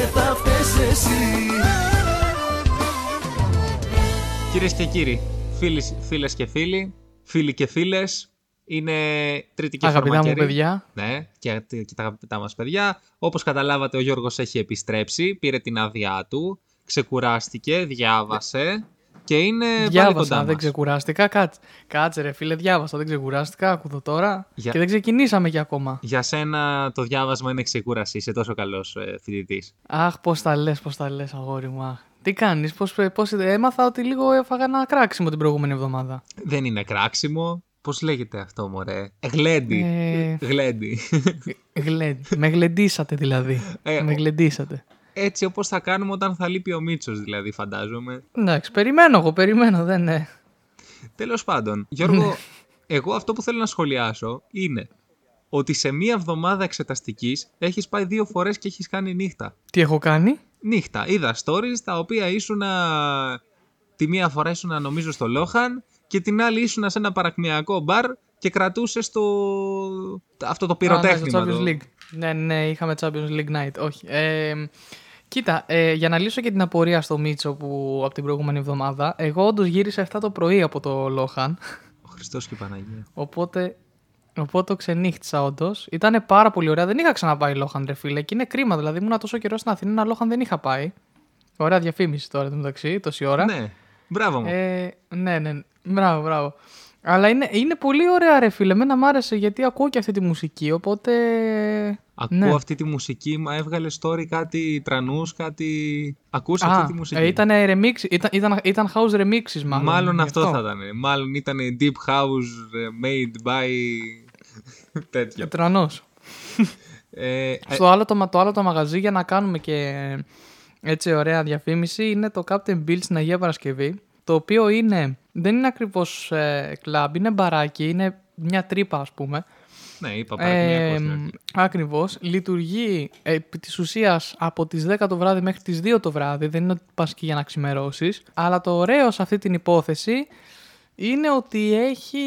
και θα φταίς εσύ Κυρίες και κύριοι, φίλοι, φίλες και φίλοι, φίλοι και φίλες, είναι τρίτη και Αγαπητά μου φαρμακερή. παιδιά. Ναι, και, και τα αγαπητά μας παιδιά. Όπως καταλάβατε, ο Γιώργος έχει επιστρέψει, πήρε την άδειά του, ξεκουράστηκε, διάβασε και είναι πάλι κοντά Διάβασα, δεν μας. ξεκουράστηκα. Κάτσε, κάτσε ρε φίλε, διάβασα, δεν ξεκουράστηκα. Άκου το τώρα. Για- Και δεν ξεκινήσαμε κι ακόμα. Για σένα το διάβασμα είναι ξεκούραση, είσαι τόσο καλός ε, φοιτητής. Αχ, πώς τα λες, πώς τα λες, αγόρι μου. αχ. Τι κάνεις, πώς, πώς, έμαθα ότι λίγο έφαγα ένα κράξιμο την προηγούμενη εβδομάδα. Δεν είναι κράξιμο. Πώς λέγεται αυτό, μωρέ; Γλέντι. Ε. Γλέντι. Γλεν- με γλεντήσατε δηλαδή. Ε, με γλεντήσατε. Έτσι όπως θα κάνουμε όταν θα λείπει ο Μίτσος, δηλαδή, φαντάζομαι. Εντάξει, περιμένω εγώ, περιμένω, δεν είναι. Τέλος πάντων, Γιώργο, εγώ αυτό που θέλω να σχολιάσω είναι ότι σε μία εβδομάδα εξεταστικής έχεις πάει δύο φορές και έχεις κάνει νύχτα. Τι έχω κάνει; Νύχτα. Είδα stories τα οποία ήσουν τη μία φορά ήσουν νομίζω στο Λόχαν και την άλλη ήσουν σε ένα παρακμιακό μπαρ και κρατούσες το... αυτό το Α, ναι, πυροτέχνημα. στο το- Champions League. Ναι, ναι, είχαμε Champions League Night. Όχι. Ε, κοίτα, ε, για να λύσω και την απορία στο Μίτσο που από την προηγούμενη εβδομάδα, εγώ όντως γύρισα 7 το πρωί από το Λόχαν. Ο Χριστός και η Παναγία. Οπότε, οπότε το ξενύχτησα όντως. Ήταν πάρα πολύ ωραία. Δεν είχα ξαναπάει Λόχαν, ρε φίλε. Και είναι κρίμα. Δηλαδή, ήμουν τόσο καιρό στην Αθήνα, ένα Λόχαν δεν είχα πάει. Ωραία διαφήμιση τώρα, μεταξύ, τόση ώρα. Ναι, μπράβο μου. Ε, ναι, ναι. Μπράβο, μπράβο. Αλλά είναι, είναι πολύ ωραία, ρε φίλε. Εμένα μ' άρεσε γιατί ακούω και αυτή τη μουσική. Οπότε. Ακούω ναι. αυτή τη μουσική, μα έβγαλε story κάτι τρανούς, κάτι... Ακούς Α, αυτή τη μουσική; ε, ήταν, remix, ήταν, ήταν, ήταν house remixes μάλλον. Μάλλον γι' αυτό θα ήταν. Μάλλον ήταν deep house ε, made by τέτοιο. Τρανός. Ε, ε, Στο άλλο το, μα- το άλλο το μαγαζί για να κάνουμε και έτσι ωραία διαφήμιση είναι το Captain Bill στην Αγία Παρασκευή. Το οποίο είναι, δεν είναι ακριβώς ε, κλαμπ, είναι μπαράκι, είναι μια τρύπα ας πούμε. ναι, είπα παρακμιακός. ναι. ακριβώς. Λειτουργεί ε, επί της ουσίας από τις 10 το βράδυ μέχρι τις 2 το βράδυ. Δεν είναι ότι πας και για να ξημερώσεις. Αλλά το ωραίο σε αυτή την υπόθεση είναι ότι έχει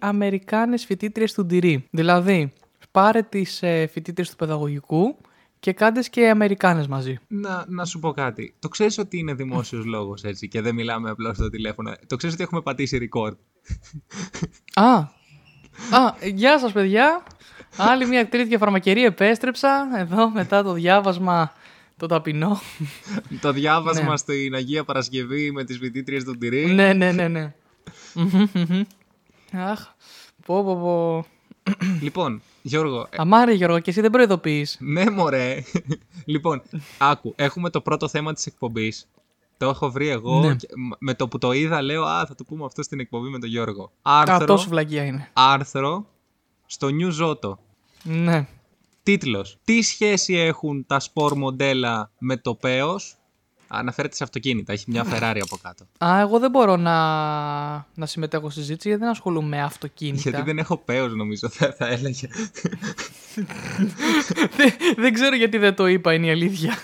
Αμερικάνες φοιτήτριες του Ντυρί. Δηλαδή, πάρε τις ε, φοιτήτριες του παιδαγωγικού και κάντε και Αμερικάνες μαζί. Να, να σου πω κάτι. Το ξέρεις ότι είναι δημόσιος λόγος έτσι και δεν μιλάμε απλά στο τηλέφωνο. Το ξέρεις ότι έχουμε πατήσει record. Α, α, γεια σας παιδιά. Άλλη μια τρίτη και φαρμακερή επέστρεψα εδώ μετά το διάβασμα το ταπεινό. Το διάβασμα Ναι. στην Αγία Παρασκευή με τις φοιτήτριες του Τυρί. ναι, ναι, ναι, ναι. Μμμ, μμμ. Αχ, πω πω πω. Λοιπόν, Γιώργο, ε, Αμάρε Γιώργο και εσύ δεν προειδοποιείς. ναι μωρέ. λοιπόν, άκου, έχουμε το πρώτο θέμα της εκπομπής. Το έχω βρει εγώ Ναι. και μ- με το που το είδα λέω «Α, θα το πούμε αυτό στην εκπομπή με τον Γιώργο». Α, Άρθρο, τόσο βλαγία είναι. άρθρο στο New Zoto. Ναι. Τίτλος. Τι σχέση έχουν τα σπορ μοντέλα με το πέος. Αναφέρεται σε αυτοκίνητα. Έχει μια Ferrari από κάτω. Α, εγώ δεν μπορώ να, να συμμετέχω στη συζήτηση γιατί δεν ασχολούμαι με αυτοκίνητα. Γιατί δεν έχω πέος νομίζω θα, θα έλεγε. δεν, δεν ξέρω γιατί δεν το είπα, είναι η αλήθεια.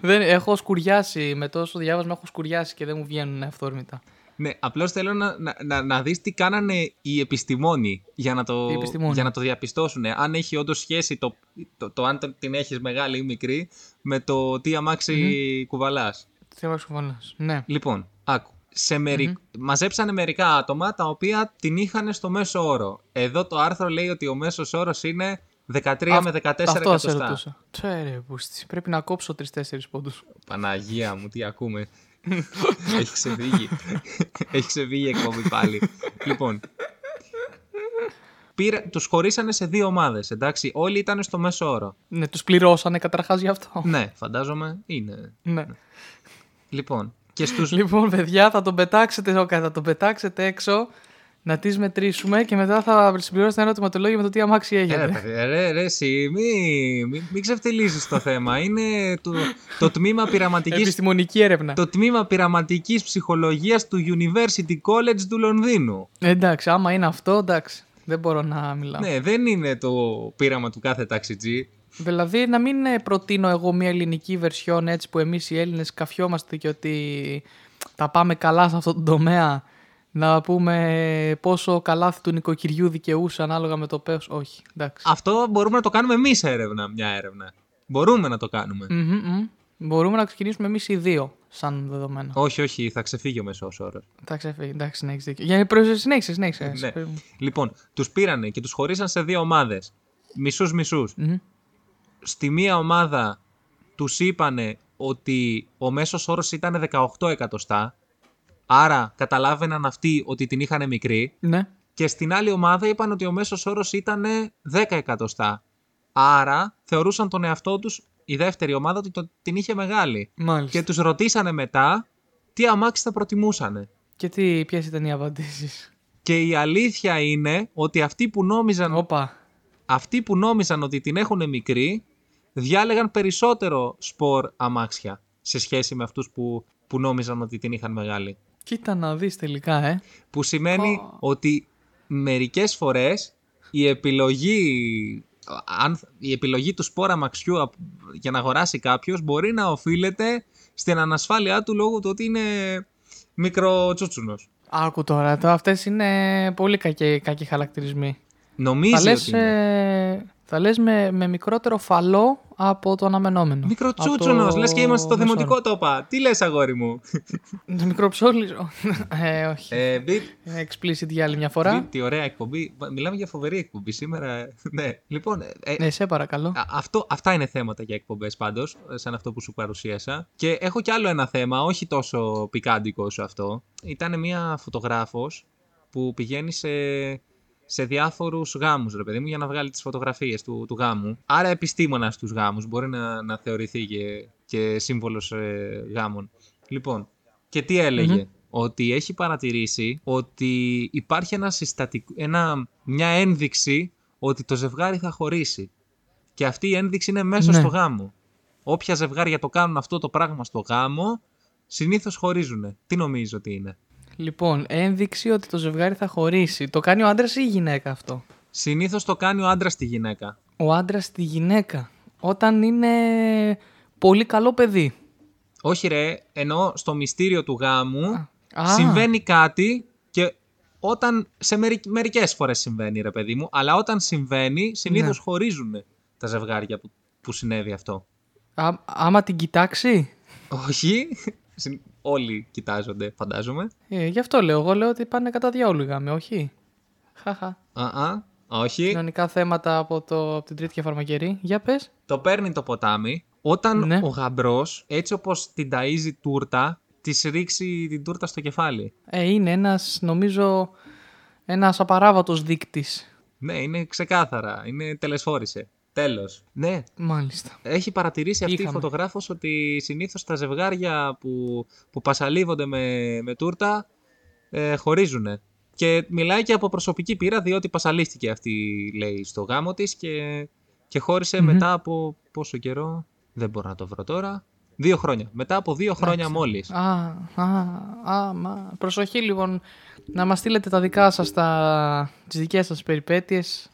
δεν, έχω σκουριάσει, με τόσο διάβασμα έχω σκουριάσει και δεν μου βγαίνουν αυθόρμητα. Ναι, απλώς θέλω να, να, να, να δεις τι κάνανε οι επιστημόνοι για να το, Οι επιστημόνοι. για να το διαπιστώσουν. Αν έχει όντως σχέση το, το, το, αν το- την έχεις μεγάλη ή μικρή με το τι αμαξι κουβαλάς. Τι έβαλα κουβαλάς. Ναι. Λοιπόν, άκου. Σε μερι... Μαζέψανε μερικά άτομα τα οποία την είχαν στο μέσο όρο. Εδώ το άρθρο λέει ότι ο μέσος όρος είναι 13 με 14 Αυτό σε εκατοστά. ρωτούσα. Τσέρε, πούστη. Πρέπει να κόψω 3-4 πόντους. Παναγία μου, τι ακούμε. Έχει ξεφύγει. Έχει ξεφύγει η εκπομπή πάλι. λοιπόν. Πήρα, τους χωρίσανε σε δύο ομάδες, εντάξει. Όλοι ήταν στο μέσο όρο. Ναι, τους πληρώσανε καταρχάς γι' αυτό. ναι, φαντάζομαι είναι. ναι. Λοιπόν, και στους... Λοιπόν, παιδιά, θα τον πετάξετε, οκ, θα τον πετάξετε έξω, να τις μετρήσουμε και μετά θα συμπληρώσετε ένα ερωτηματολόγιο με το τι αμάξι Ε, έχετε. ρε, παιδί, ρε, ρε, εσύ, μη, μη, μη ξεφτιλίζεις το θέμα. Είναι το, το τμήμα πειραματικής Επιστημονική έρευνα. το τμήμα πειραματικής ψυχολογίας του University College του Λονδίνου. Εντάξει, άμα είναι αυτό, εντάξει. Δεν μπορώ να μιλάω. Ναι, δεν είναι το πείραμα του κάθε ταξιτζή. Δηλαδή, να μην ε, προτείνω εγώ μια ελληνική βερσιόν έτσι που εμείς οι Έλληνες καφιόμαστε και ότι τα πάμε καλά σε αυτό το τομέα να πούμε πόσο καλάθι του νοικοκυριού δικαιούσε ανάλογα με το πέος. Όχι, εντάξει. Αυτό μπορούμε να το κάνουμε εμείς έρευνα, μια έρευνα. Μπορούμε να το κάνουμε. Μμμ, μμ. Μπορούμε να ξεκινήσουμε εμείς οι δύο, σαν δεδομένο. Όχι, όχι, θα ξεφύγει ο μέσο όρο. Θα ξεφύγει, εντάξει, ναι, έχεις δίκιο. Για προ... συνέχισε, συνέχισε. Ναι. Λοιπόν, τους πήρανε και τους χωρίσαν σε δύο ομάδες. Μισούς μισούς. Μμμ. Στη μία ομάδα τους είπανε ότι ο μέσος όρος ήταν 18 εκατοστά. Άρα καταλάβαιναν αυτοί ότι την είχαν μικρή. Ναι. Και στην άλλη ομάδα είπαν ότι ο μέσος όρος ήταν 10 εκατοστά. Άρα θεωρούσαν τον εαυτό τους η δεύτερη ομάδα ότι το- την είχε μεγάλη. Μάλιστα. Και τους ρωτήσανε μετά τι αμάξι θα προτιμούσανε. Και τι, ποιες ήταν οι απαντήσεις. Και η αλήθεια είναι ότι αυτοί που νόμιζαν, Όπα. αυτοί που νόμιζαν ότι την έχουν μικρή διάλεγαν περισσότερο σπορ αμάξια σε σχέση με αυτούς που, που νόμιζαν ότι την είχαν μεγάλη. Κοίτα να δεις τελικά, ε. Που σημαίνει Ω. ότι μερικές φορές η επιλογή, αν, η επιλογή του σπορ αμαξιού απ- για να αγοράσει κάποιος μπορεί να οφείλεται στην ανασφάλειά του λόγω του ότι είναι μικροτσούτσουνος. Άκου τώρα, το, αυτές είναι πολύ κακοί, κακοί χαρακτηρισμοί. Νομίζει Θα λες, ότι είναι. ε, θα λες με, με μικρότερο φαλό από το αναμενόμενο. Μικροτσούτσουνος, Από το λες και είμαστε στο μέσο δημοτικό τόπα. Τι λες αγόρι μου; όρο. Μικροψόλης. ε, όχι. ε, μπιτ, Explicit για άλλη μια φορά. μπιτ, τι ωραία εκπομπή. Μιλάμε για φοβερή εκπομπή σήμερα. ναι, λοιπόν, ε, ε, Ναι, σε παρακαλώ. Α, Αυτό, αυτά είναι θέματα για εκπομπές πάντως, σαν αυτό που σου παρουσίασα. Και έχω κι άλλο ένα θέμα, όχι τόσο πικάντικο όσο αυτό. Ήταν μια φωτογράφος που πηγαίνει σε, σε διάφορους γάμους, ρε παιδί μου, για να βγάλει τις φωτογραφίες του, του γάμου. Άρα επιστήμονα στους γάμους. Μπορεί να, να θεωρηθεί και, και σύμβολος ε, γάμων. Λοιπόν, και τι έλεγε; Μμμ. Ότι έχει παρατηρήσει ότι υπάρχει ένα συστατικ- ένα, μια ένδειξη ότι το ζευγάρι θα χωρίσει. Και αυτή η ένδειξη είναι μέσα Ναι. στο γάμο. Όποια ζευγάρια το κάνουν αυτό το πράγμα στο γάμο, συνήθως χωρίζουν. Τι νομίζω ότι είναι; Λοιπόν, ένδειξη ότι το ζευγάρι θα χωρίσει. Το κάνει ο άντρας ή η γυναίκα αυτό; Συνήθως το κάνει ο άντρας στη γυναίκα. Ο άντρας στη γυναίκα. Όταν είναι πολύ καλό παιδί. Όχι ρε, ενώ στο μυστήριο του γάμου Α. συμβαίνει κάτι και όταν σε μερι... μερικές φορές συμβαίνει ρε παιδί μου, αλλά όταν συμβαίνει συνήθως Ναι. χωρίζουν τα ζευγάρια που, που συνέβη αυτό. Α, άμα την κοιτάξει; Όχι, συν- όλοι κοιτάζονται φαντάζομαι. Ε, γι' αυτό λέω. Εγώ λέω ότι πάνε κατά διάολου οι γάμοι, όχι; Χαχα. Α, α, όχι. Κοινωνικά θέματα από, το, από την τρίτη και φαρμακερή. Για πες. το παίρνει το ποτάμι. Όταν Ναι. ο γαμπρός, έτσι όπως την ταΐζει τούρτα, της ρίξει την τούρτα στο κεφάλι. Ε, είναι ένας, νομίζω, ένας απαράβατος δείκτης. Ναι, είναι ξεκάθαρα. Είναι τελεσφόρησε. Τέλος. Ναι, Μάλιστα. έχει παρατηρήσει αυτή Είχαμε. η φωτογράφος ότι συνήθως τα ζευγάρια που, που πασαλίβονται με, με τούρτα ε, χωρίζουν. Και μιλάει και από προσωπική πείρα, διότι πασαλίστηκε αυτή, λέει, στο γάμο της και, και χώρισε Μμμ. μετά από πόσο καιρό, δεν μπορώ να το βρω τώρα, δύο χρόνια. Μετά από δύο χρόνια Εντάξει. μόλις. Α, α, α, μα. Προσοχή λοιπόν να μας στείλετε τα δικά σας, τα... τις δικές σας περιπέτειες.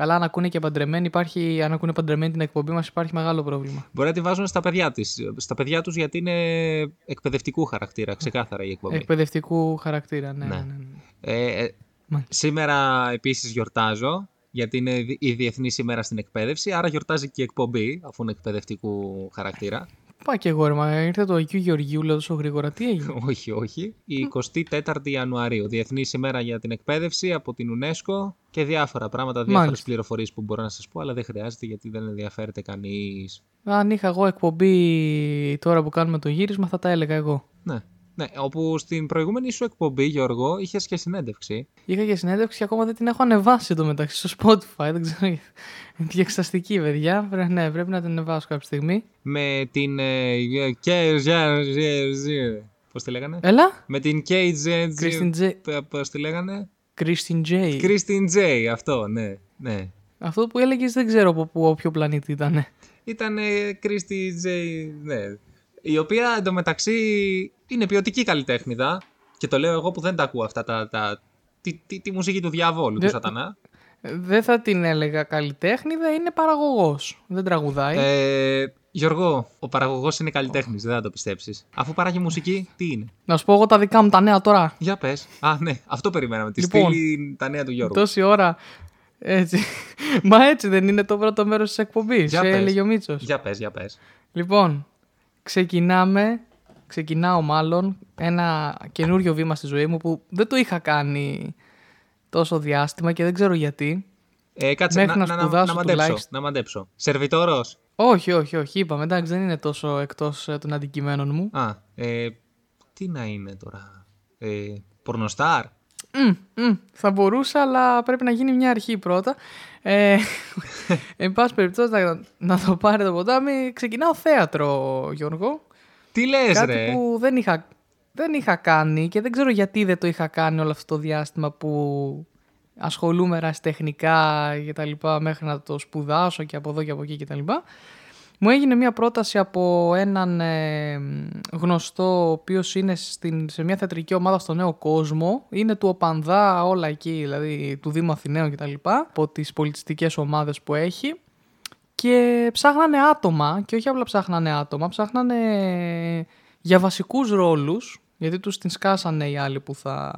Καλά, αν ακούνε και παντρεμένοι, υπάρχει, αν ακούνε παντρεμένοι την εκπομπή μας υπάρχει μεγάλο πρόβλημα. Μπορεί να τη βάζουν στα παιδιά της, στα παιδιά τους γιατί είναι εκπαιδευτικού χαρακτήρα, ξεκάθαρα η εκπομπή. Εκπαιδευτικού χαρακτήρα, ναι. Ναι. ναι, ναι, ναι. Ε, ε, Μάλιστα. σήμερα επίσης γιορτάζω, γιατί είναι η Διεθνή ημέρα στην εκπαίδευση, άρα γιορτάζει και η εκπομπή, αφού είναι εκπαιδευτικού χαρακτήρα. Πάει και εγώ, ρε, μα ήρθε το Αγίου Γεωργίου, λέω τόσο γρήγορα. Τι έγινε; όχι, όχι. Η 24η Ιανουαρίου, Διεθνή ημέρα για την εκπαίδευση από την UNESCO και διάφορα πράγματα, διάφορες Μάλιστα. πληροφορίες που μπορώ να σας πω, αλλά δεν χρειάζεται γιατί δεν ενδιαφέρεται κανείς. Αν είχα εγώ εκπομπή τώρα που κάνουμε το γύρισμα, θα τα έλεγα εγώ. Ναι. Ναι, όπου στην προηγούμενη σου εκπομπή, Γιώργο, είχες και συνέντευξη. Είχα και συνέντευξη και ακόμα δεν την έχω ανεβάσει το μεταξύ στο Spotify. Δεν ξέρω. Είναι διεξαστική, παιδιά. Πρέ- ναι, πρέπει να την ανεβάσω κάποια στιγμή. Με την... ε, και- Πώς τη λέγανε; Έλα! Με την KJ... Κρίστιν Τζέι. Πώς τη λέγανε; Κρίστιν Τζέι. Κρίστιν Τζέι, αυτό, ναι. ναι. Αυτό που έλεγες δεν ξέρω από πού, ποιο πλανήτη ήταν. Ήταν Κρίστη Τζέι, ναι. Η οποία εντωμεταξύ είναι ποιοτική καλλιτέχνηδα. Και το λέω εγώ που δεν τα ακούω αυτά τα. τα τη, τη, τη μουσική του διαβόλου, του Δεν- σατανά. Δεν θα την έλεγα καλλιτέχνηδα, είναι παραγωγός. Δεν τραγουδάει. Ε, Γιώργο, ο παραγωγός είναι καλλιτέχνης, δεν θα το πιστέψεις. Αφού παράγει μουσική, τι είναι; Να σου πω εγώ τα δικά μου τα νέα τώρα. Για πες. Α, ναι, αυτό περιμέναμε. Τη Λοιπόν, στείλει τα νέα του Γιώργου. Τόση ώρα. Έτσι. Μα έτσι δεν είναι το πρώτο μέρος της εκπομπής. Για Σε πες. έλεγε ο Μίτσος. Για πες, για πες. Λοιπόν, ξεκινάμε. Ξεκινάω μάλλον ένα καινούριο βήμα στη ζωή μου που δεν το είχα κάνει τόσο διάστημα και δεν ξέρω γιατί. Ε, κάτσε Μέχρι να, να να, να, σπουδάσω να μαντέψω. τουλάχιστον. Να μαντέψω. Σερβιτόρος; Όχι, όχι, όχι. Είπαμε, εντάξει, δεν είναι τόσο εκτός ε, των αντικειμένων μου. Α, ε, τι να είναι τώρα. Ε, πορνοστάρ; Μμ, μμ, θα μπορούσα, αλλά πρέπει να γίνει μια αρχή πρώτα. Ε, εν πάση περιπτώσει, να, να το πάρει το ποτάμι. Ξεκινάω θέατρο, Γιώργο. Τι λες Κάτι ρε; που δεν είχα, δεν είχα κάνει και δεν ξέρω γιατί δεν το είχα κάνει όλο αυτό το διάστημα που ασχολούμαι ερασιτεχνικά και τα λοιπά μέχρι να το σπουδάσω και από εδώ και από εκεί και τα λοιπά. Μου έγινε μια πρόταση από έναν ε, γνωστό ο οποίος είναι στην, σε μια θεατρική ομάδα στο Νέο Κόσμο. Είναι του Οπανδά όλα εκεί, δηλαδή του Δήμου Αθηναίων και τα λοιπά, από τις πολιτιστικές ομάδες που έχει. Και ψάχνανε άτομα, και όχι απλά ψάχνανε άτομα, ψάχνανε για βασικούς ρόλους, γιατί τους την σκάσανε οι άλλοι που θα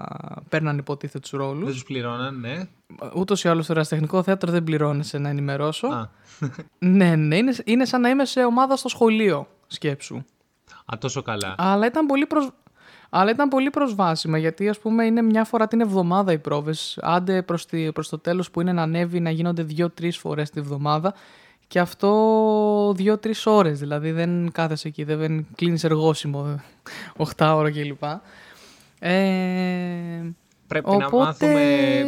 παίρναν υποτίθεται τους Δεν ρόλους. τους πληρώναν, ναι. Ούτως ή άλλως στο ερασιτεχνικό θέατρο δεν πληρώνεσαι να ενημερώσω. Α, Ναι, ναι, είναι, είναι σαν να είμαι σε ομάδα στο σχολείο, σκέψου. α, τόσο καλά. Αλλά ήταν πολύ, προσ... Αλλά ήταν πολύ προσβάσιμα γιατί ας πούμε είναι μια φορά την εβδομάδα οι πρόβες άντε προς, τη... προς το τέλος που είναι να ανέβει να γίνονται δύο-τρεις φορές τη εβδομάδα και αυτό δύο-τρεις ώρες δηλαδή δεν κάθεσαι εκεί, δεν κλείνεις εργόσιμο 8 ώρα κλπ. Ε, Πρέπει να οπότε- μάθουμε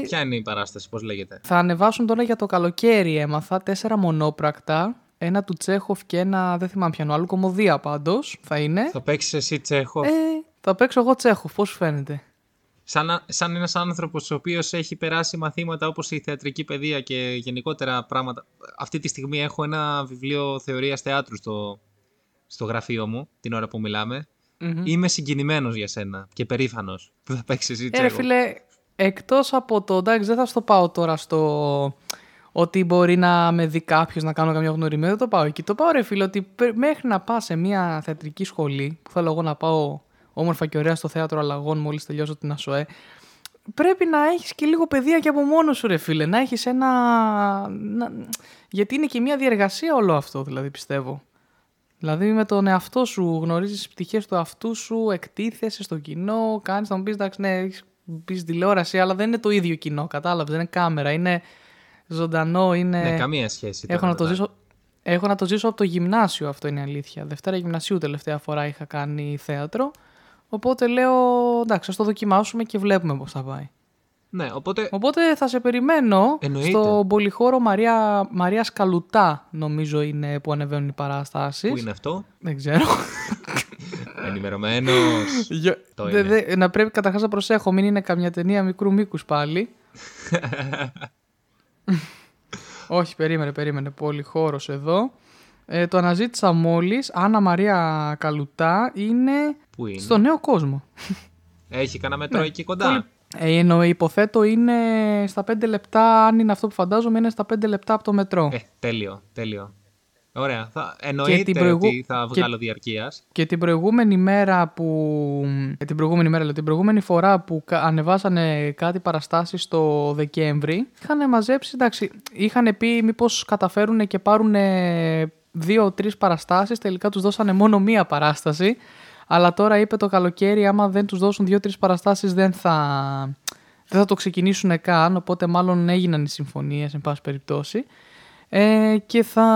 ποια είναι η παράσταση, πώς λέγεται. θα ανεβάσουν τώρα για το καλοκαίρι έμαθα τέσσερα μονόπρακτα ένα του Τσέχοφ και ένα δεν θυμάμαι ποιανό άλλο κομμωδία πάντως θα είναι. Θα παίξεις εσύ Τσέχο. Ε, θα παίξω εγώ Τσέχοφ, πώς σου φαίνεται; Σαν, να- σαν ένας άνθρωπος ο οποίος έχει περάσει μαθήματα όπως η θεατρική παιδεία και γενικότερα πράγματα. Αυτή τη στιγμή έχω ένα βιβλίο θεωρίας θεάτρου στο, στο γραφείο μου, την ώρα που μιλάμε. Μμμ. Είμαι συγκινημένος για σένα και περήφανος που θα παίξεις εσύ Ε, ρε Τσέχο. φίλε, εκτός από το, εντάξει δεν θα στο πάω τώρα στο ότι μπορεί να με δει κάποιος να κάνω καμιά γνωριμία, δεν το πάω εκεί. Το πάω ρε φίλε ότι πρέ- μέχρι να πας σε μια θεατρική σχολή, που θέλω εγώ να πάω όμορφα και ωραία στο θέατρο αλλαγών μόλις τελειώσω την ΑΣΟΕ, πρέπει να έχεις και λίγο παιδεία και από μόνος σου ρε φίλε, να έχεις ένα... να- Γιατί είναι και μια διεργασία όλο αυτό δηλαδή πιστεύω. Δηλαδή με τον εαυτό σου γνωρίζεις τις πτυχές του εαυτού σου, εκτίθεσαι στο κοινό, κάνεις, θα μου πεις εντάξει ναι, έχεις πεις τηλεόραση, αλλά δεν είναι το ίδιο κοινό, κατάλαβες, δεν είναι κάμερα, είναι ζωντανό, είναι... Ναι, καμία σχέση. έχω, τώρα να το μετά. ζήσω, έχω να το ζήσω από το γυμνάσιο, αυτό είναι η αλήθεια. Δευτέρα γυμνασίου τελευταία φορά είχα κάνει θέατρο, οπότε λέω εντάξει, ας το δοκιμάσουμε και βλέπουμε πώς θα πάει. Ναι, οπότε Οπότε θα σε περιμένω Εννοείται. στο πολυχώρο Μαρία, Μαρίας Σκαλουτά, νομίζω είναι που ανεβαίνουν οι παραστάσεις. πού είναι αυτό; Δεν ξέρω. Ενημερωμένος. Το Δε- είναι. δε- να πρέπει καταρχάς να προσέχω, μην είναι καμιά ταινία μικρού μήκους πάλι. Όχι, περίμενε, περίμενε. Πολύ χώρος εδώ. Ε, το αναζήτησα μόλις. Άννα Μαρία Καλουτά είναι Πού είναι; στο νέο κόσμο. Έχει κανένα μέτρο Ναι, εκεί κοντά; πολύ- Ε, εννοώ, υποθέτω είναι στα 5 λεπτά, αν είναι αυτό που φαντάζομαι, είναι στα 5 λεπτά από το μετρό. Ε, τέλειο, τέλειο. Ωραία. Θα, εννοείται προηγου- ότι θα και- βγάλω διαρκείας. Και την προηγούμενη μέρα που. ε, Την προηγούμενη μέρα, λέω, την προηγούμενη φορά που κα- ανεβάσανε κάτι παραστάσεις το Δεκέμβρη, είχαν μαζέψει. Εντάξει, είχαν πει μήπως καταφέρουν και πάρουν δύο-τρεις παραστάσεις. Τελικά τους δώσανε μόνο μία παράσταση. Αλλά τώρα είπε το καλοκαίρι, άμα δεν τους δώσουν δύο-τρεις παραστάσεις, δεν θα. Δεν θα το ξεκινήσουν καν, οπότε μάλλον έγιναν οι συμφωνίες, εν πάση περιπτώσει. Ε, και θα...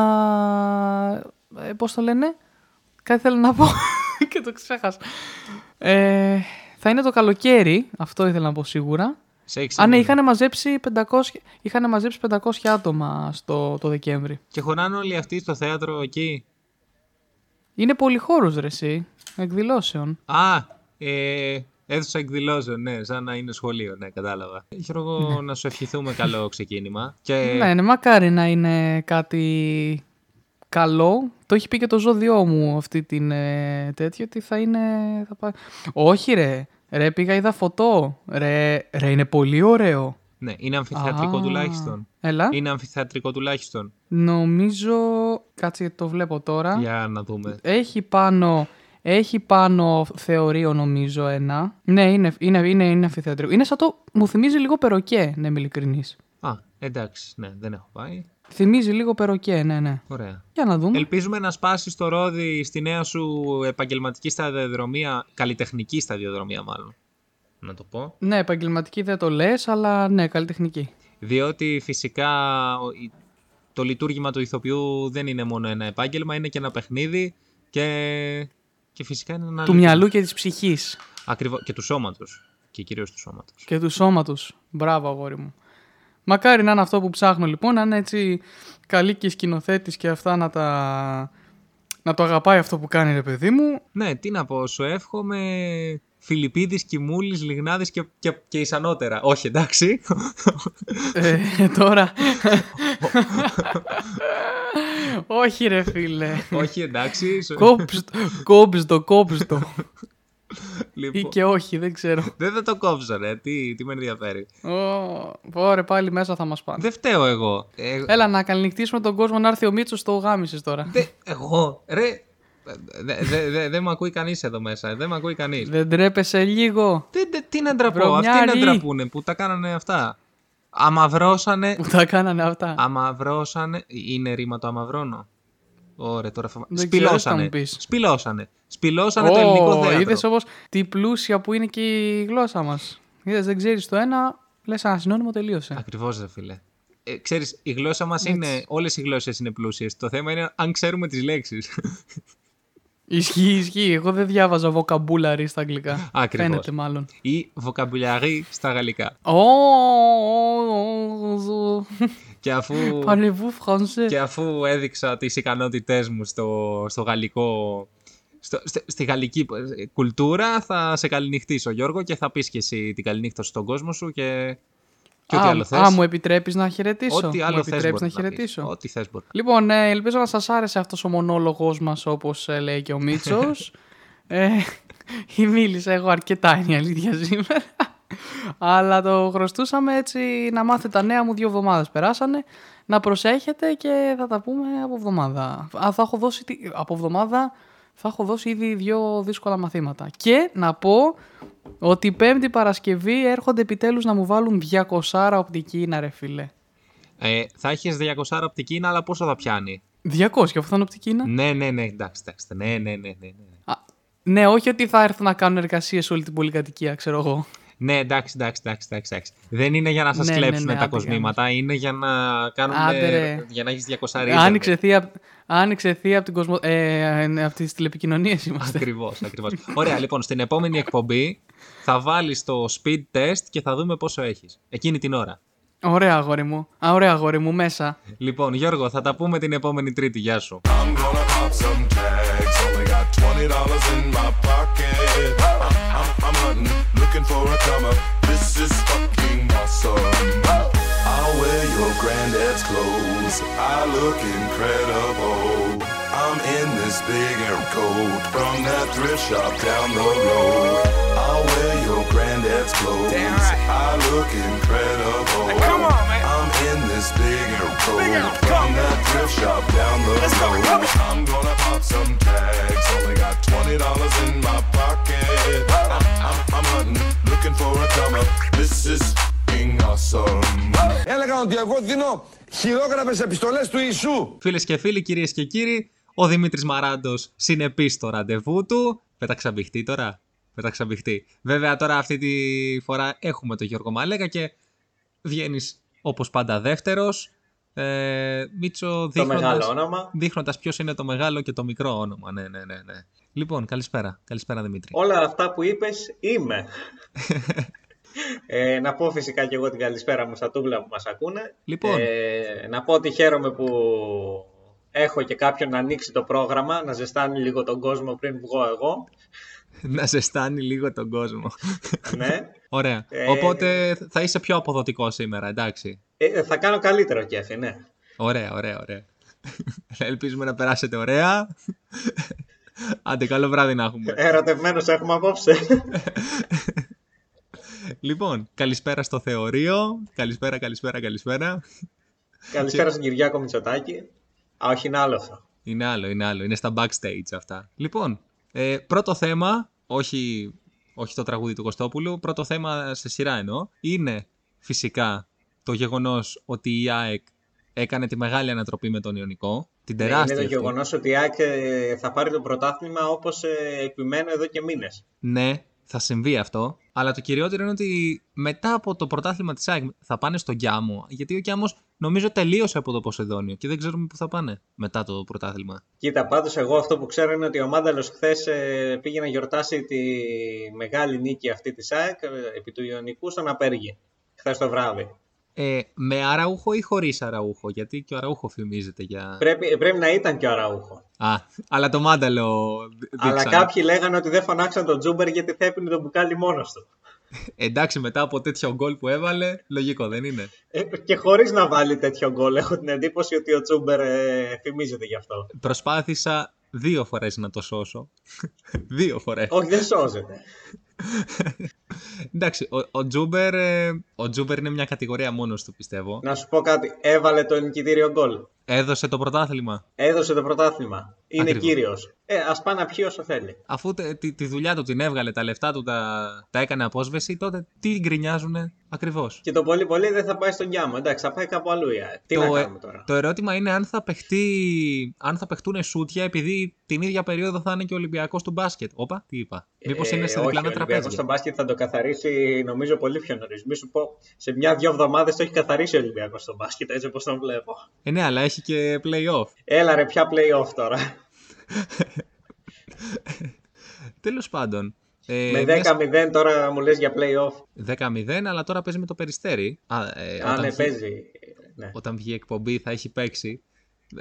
Ε, πώς το λένε; Κάτι θέλω να πω και το ξέχασα. Ε, θα είναι το καλοκαίρι, αυτό ήθελα να πω σίγουρα. Σε έχει Α, ναι, ξεμείνει. είχαν μαζέψει 500, είχαν μαζέψει 500 άτομα στο, το Δεκέμβρη. Και χωράνε όλοι αυτοί στο θέατρο εκεί; Είναι πολυχώρους ρε εσύ, εκδηλώσεων. Α, ε, αίθουσα εκδηλώσεων, ναι, σαν να είναι σχολείο, ναι, κατάλαβα. Γιώργο, να σου ευχηθούμε καλό ξεκίνημα. Και Ναι, ναι, μακάρι να είναι κάτι καλό. Το έχει πει και το ζώδιό μου αυτή την ε, τέτοιο ότι θα είναι... Θα πάει... Όχι ρε, ρε πήγα είδα φωτό. Ρε, ρε είναι πολύ ωραίο. ναι, είναι αμφιθεατρικό Α, τουλάχιστον. Έλα. Είναι αμφιθεατρικό τουλάχιστον. Νομίζω. Κάτσε γιατί το βλέπω τώρα. Για να δούμε. Έχει πάνω. Έχει πάνω θεωρείο νομίζω ένα. Ναι, είναι, είναι, είναι, είναι αμφιθέατρο. Είναι σαν το. Μου θυμίζει λίγο περοκέ, να είμαι ειλικρινής. Α, εντάξει, ναι, δεν έχω πάει. Θυμίζει λίγο περοκέ, ναι, ναι. Ωραία. Για να δούμε. Ελπίζουμε να σπάσει το ρόδι στη νέα σου επαγγελματική σταδιοδρομία, καλλιτεχνική σταδιοδρομία μάλλον. Να το πω. Ναι, επαγγελματική δεν το λες, αλλά ναι, καλλιτεχνική. Διότι φυσικά ο- η- το λειτουργήμα του ηθοποιού δεν είναι μόνο ένα επάγγελμα, είναι και ένα παιχνίδι και, και φυσικά είναι ένα Του μυαλού και της ψυχής. Ακριβώς, και του σώματος. Και κυρίως του σώματος. Και του σώματος. Μπράβο, αγόρι μου. Μακάρι να είναι αυτό που ψάχνω λοιπόν, να είναι έτσι καλή και σκηνοθέτης και αυτά να τα. να το αγαπάει αυτό που κάνει, ρε παιδί μου. Ναι, τι να πω, σου εύχομαι Φιλιππίδης, Κιμούλης, Λιγνάδης και, και, και ισανότερα. Όχι, εντάξει. Ε, τώρα. Όχι, ρε φίλε. όχι, εντάξει. Σου- Κόψτο, κόψτο, κόψτο. Λοιπόν, Ή και όχι, δεν ξέρω. Δεν θα το κόψω, ρε. Τι, τι με ενδιαφέρει. Ω, Ωραία, πάλι μέσα θα μας πάνε. Δεν φταίω εγώ. Ε, Έλα να καληνυχτήσουμε τον κόσμο να έρθει ο Μίτσος το γάμισες τώρα. δε- εγώ, ρε. Δεν δε, δε, δε με ακούει κανείς εδώ μέσα. Δεν με ακούει κανείς. Δεν τρέπεσαι λίγο Δεν- δεν- τι να ντραπώ. Αυτοί Βρωμιάρη. να ντραπούνε που τα κάνανε αυτά. Αμαυρώσανε. που τα κάνανε αυτά. Αμαυρώσανε. Είναι ρήμα το αμαυρώνω. Ωραία, τώρα θα... Δεν ξέρω, θα Σπηλώσανε. μου πεις. Σπηλώσανε. Σπηλώσανε το ελληνικό θέατρο. Είδες όμως τι πλούσια που είναι και η γλώσσα μας. Είδες, δεν ξέρεις το ένα, λες ένα συνώνυμο τελείωσε. Ακριβώς, ρε φίλε. Ε, ξέρεις, η γλώσσα μας είναι, όλες οι γλώσσες είναι πλούσιες. Το θέμα είναι αν ξέρουμε τις λέξεις. Ισχύει, ισχύει. Εγώ δεν διάβαζα vocabulary στα αγγλικά. Ακριβώς. Φαίνεται μάλλον. Ή vocabulary στα γαλλικά. Ω, Και αφού, Parlez-vous français; και αφού έδειξα τις ικανότητές μου στο, στο γαλλικό... Στο, στη, στη γαλλική ε, κουλτούρα θα σε καληνυχτήσω Γιώργο και θα πεις και εσύ την καληνύχτα στον κόσμο σου και, και ό,τι Α, άλλο θες. Α, μου επιτρέπεις να χαιρετήσω. Ό,τι μου άλλο θες επιτρέπεις μπορείς να πεις. χαιρετήσω. Ό,τι θες μπορείς. Λοιπόν, ε, ελπίζω να σας άρεσε αυτός ο μονόλογος μας όπως ε, λέει και ο Μίτσος. ε, ή μίλησα εγώ αρκετά είναι η αλήθεια σήμερα. Αλλά το χρωστούσαμε έτσι να μάθετε τα νέα μου δύο εβδομάδες περάσανε. Να προσέχετε και θα τα πούμε από εβδομάδα. Α, θα έχω δώσει, τι- από εβδομάδα θα έχω δώσει ήδη δύο δύσκολα μαθήματα. Και να πω ότι πέμπτη Παρασκευή έρχονται επιτέλους να μου βάλουν 200 οπτική να ρε φίλε. Ε, θα έχεις 200 οπτική, αλλά πόσο θα πιάνει; 200, αυτό είναι οπτική είναι; Ναι, ναι, ναι, εντάξει, εντάξει. Ναι, ναι, ναι, ναι. ναι. Α, ναι, όχι ότι θα έρθουν να κάνουν εργασίες σε όλη την πολυκατοικία, ξέρω εγώ. Ναι, εντάξει, εντάξει, εντάξει, εντάξει, εντάξει. Δεν είναι για να σας Ναι, ναι, κλέψουν ναι, τα άντε, κοσμήματα, είναι για να κάνουν. Άντε, ρε. για να έχεις 200 Άνοιξε θεία, άνοιξε θεία από, την κοσμο... ε, ε, από τις τηλεπικοινωνίες είμαστε. Ακριβώς, ακριβώς. Ωραία, λοιπόν, στην επόμενη εκπομπή θα βάλεις το speed test και θα δούμε πόσο έχεις. Εκείνη την ώρα. Ωραία, αγόρι μου. Ωραία, αγόρι μου, μέσα. Λοιπόν, Γιώργο, θα τα πούμε την επόμενη τρίτη, γεια σου. I'll wear your granddad's clothes. I look incredible. come on, man. I'm in this big air coat from that thrift shop down the road. I'm gonna pop some tags. Only got twenty dollars in my pocket. I'm, I'm, I'm hunting, looking for a comer. This is f***ing awesome. Έλεγαν ότι εγώ δίνω χειρόγραφες επιστολές του Ιησού. Φίλε και φίλοι, κυρίε και κύριοι, ο Δημήτρη Μαράντο συνεπεί στο ραντεβού του. Πέταξα μπηχτή τώρα. Πέταξα μπηχτή. Βέβαια, τώρα αυτή τη φορά έχουμε τον Γιώργο Μαλέκα και βγαίνεις όπως πάντα δεύτερος. Ε, Μίτσο, Το δείχνοντας, μεγάλο όνομα. δείχνοντας ποιος είναι το μεγάλο και το μικρό όνομα. Ναι, ναι, ναι, ναι. Λοιπόν, καλησπέρα. Καλησπέρα, Δημήτρη. Όλα αυτά που είπες είμαι. ε, να πω φυσικά και εγώ την καλησπέρα μου στα τούβλα που μας ακούνε. Λοιπόν. Ε, να πω ότι χαίρομαι που έχω και κάποιον να ανοίξει το πρόγραμμα, να ζεστάνει λίγο τον κόσμο πριν βγω εγώ. Να ζεστάνει λίγο τον κόσμο. ναι. Ωραία. Ε, Οπότε θα είσαι πιο αποδοτικό σήμερα, εντάξει. Ε, θα κάνω καλύτερο κέφι, ναι. Ωραία, ωραία, ωραία. Ελπίζουμε να περάσετε ωραία. Άντε, καλό βράδυ να έχουμε. Ερωτευμένος έχουμε απόψε. λοιπόν, καλησπέρα στο θεωρείο. Καλησπέρα, καλησπέρα, καλησπέρα. Καλησπέρα στον Κυριάκο Μητσοτάκη. Α, όχι, είναι άλλο αυτό. Είναι άλλο, είναι άλλο. Είναι στα backstage αυτά. Λοιπόν, ε, πρώτο θέμα, όχι, όχι το τραγούδι του Κωστόπουλου, πρώτο θέμα σε σειρά εννοώ, είναι φυσικά το γεγονός ότι η ΑΕΚ έκανε τη μεγάλη ανατροπή με τον Ιωνικό. Την Ναι, τεράστια είναι το αυτή. γεγονός ότι η ΑΕΚ ε, θα πάρει το πρωτάθλημα όπως επιμένω εδώ και μήνες. Ναι, θα συμβεί αυτό. Αλλά το κυριότερο είναι ότι μετά από το πρωτάθλημα της ΑΕΚ θα πάνε στον Κιάμο. Γιατί ο Κιάμος νομίζω τελείωσε από το Ποσειδόνιο και δεν ξέρουμε πού θα πάνε μετά το πρωτάθλημα. Κοίτα, πάντως εγώ αυτό που ξέρω είναι ότι ο Μάνταλος χθες πήγε να γιορτάσει τη μεγάλη νίκη αυτή της ΑΕΚ ε, επί του Ιωνικού στον Απέργη. Χθες το βράδυ. Ε, με Αραούχο ή χωρίς Αραούχο, γιατί και ο Αραούχο φημίζεται για... Πρέπει, πρέπει να ήταν και ο Αραούχο. Α, αλλά το Μάνταλο δ- Αλλά δείξανε. κάποιοι λέγανε ότι δεν φωνάξαν τον Τζούμπερ γιατί θα έπινε το μπουκάλι μόνος του. Εντάξει, μετά από τέτοιο γκολ που έβαλε, λογικό δεν είναι. Ε, και χωρίς να βάλει τέτοιο γκολ, έχω την εντύπωση ότι ο Τζούμπερ ε, φημίζεται γι' αυτό. Προσπάθησα δύο φορές να το σώσω. δύο φορές. Όχι, δεν σώζεται. Εντάξει, ο, ο, Τζούμπερ, ε, ο Τζούμπερ είναι μια κατηγορία μόνος του πιστεύω. Να σου πω κάτι. Έβαλε το νικητήριο γκολ. Έδωσε το πρωτάθλημα. Έδωσε το πρωτάθλημα. Είναι Ακριβώς. κύριος. Ε, ας πάει να πιει όσο θέλει. Αφού τε- τη, τη δουλειά του την έβγαλε, τα λεφτά του τα, τα έκανε απόσβεση, τότε τι γκρινιάζουνε ακριβώς; Και το πολύ πολύ δεν θα πάει στον Γιάμο. Εντάξει, θα πάει κάπου αλλού η ΑΕΚ. Τι το, να ε, κάνουμε τώρα; το ερώτημα είναι αν θα, παιχτεί, αν θα παιχτούν σούτια επειδή την ίδια περίοδο θα είναι και ο Ολυμπιακός του μπάσκετ. Όπα, τι είπα. Μήπως είναι σε Ε, διπλανά όχι, ο Ολυμπιακός τραπέζια. στο μπάσκετ θα το καθαρίσει νομίζω πολύ πιο νωρίς. Μη σου πω, σε μια-δυο εβδομάδες το έχει καθαρίσει ο Ολυμπιακός στο μπάσκετ, έτσι όπως τον βλέπω. Ε, ναι, αλλά έχει και play-off. Έλα ρε, πια play-off τώρα. Τέλος πάντων. Ε, Με μιας- 10-0 τώρα μου λες για play-off. 10-0, αλλά τώρα παίζει με το περιστέρι. Α, ε, Α, όταν ναι, βγει- παίζει. Ναι. Όταν βγει η εκπομπή θα έχει παίξει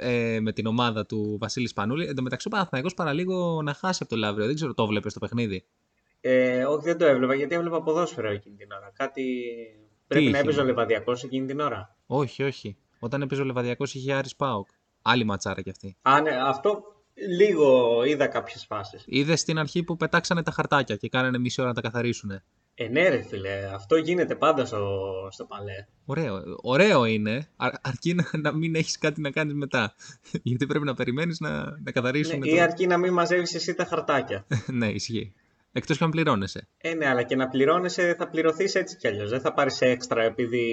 ε, με την ομάδα του Βασίλη Σπανούλη. Εν τω μεταξύ ο Παναθηναϊκός παραλίγο να χάσει από το Λαύριο. Δεν ξέρω, το βλέπε στο παιχνίδι; Ε, όχι, δεν το έβλεπα γιατί έβλεπα ποδόσφαιρο εκείνη την ώρα. Κάτι. Πρέπει είχε, να έπαιζε ο ναι. Λεβαδιακός εκείνη την ώρα. Όχι, όχι. Όταν έπαιζε ο Λεβαδιακός είχε Άρης Πάοκ. Άλλη ματσάρα κι αυτή. Α, ναι, αυτό λίγο είδα κάποιες φάσεις. Είδε στην αρχή που πετάξανε τα χαρτάκια και κάνανε μισή ώρα να τα καθαρίσουν. Ε, ναι, ρε φίλε, αυτό γίνεται πάντα στο, στο παλέ. Ωραίο, ωραίο είναι, α- αρκεί να, να μην έχεις κάτι να κάνεις μετά. Γιατί πρέπει να περιμένεις να, να καθαρίσουν. Ναι, το- ή αρκεί να μην μαζεύεις εσύ τα χαρτάκια. ναι, ισχύει. Εκτός και αν πληρώνεσαι. Ε, ναι, αλλά και να πληρώνεσαι θα πληρωθείς έτσι κι αλλιώς. Δεν θα πάρεις έξτρα επειδή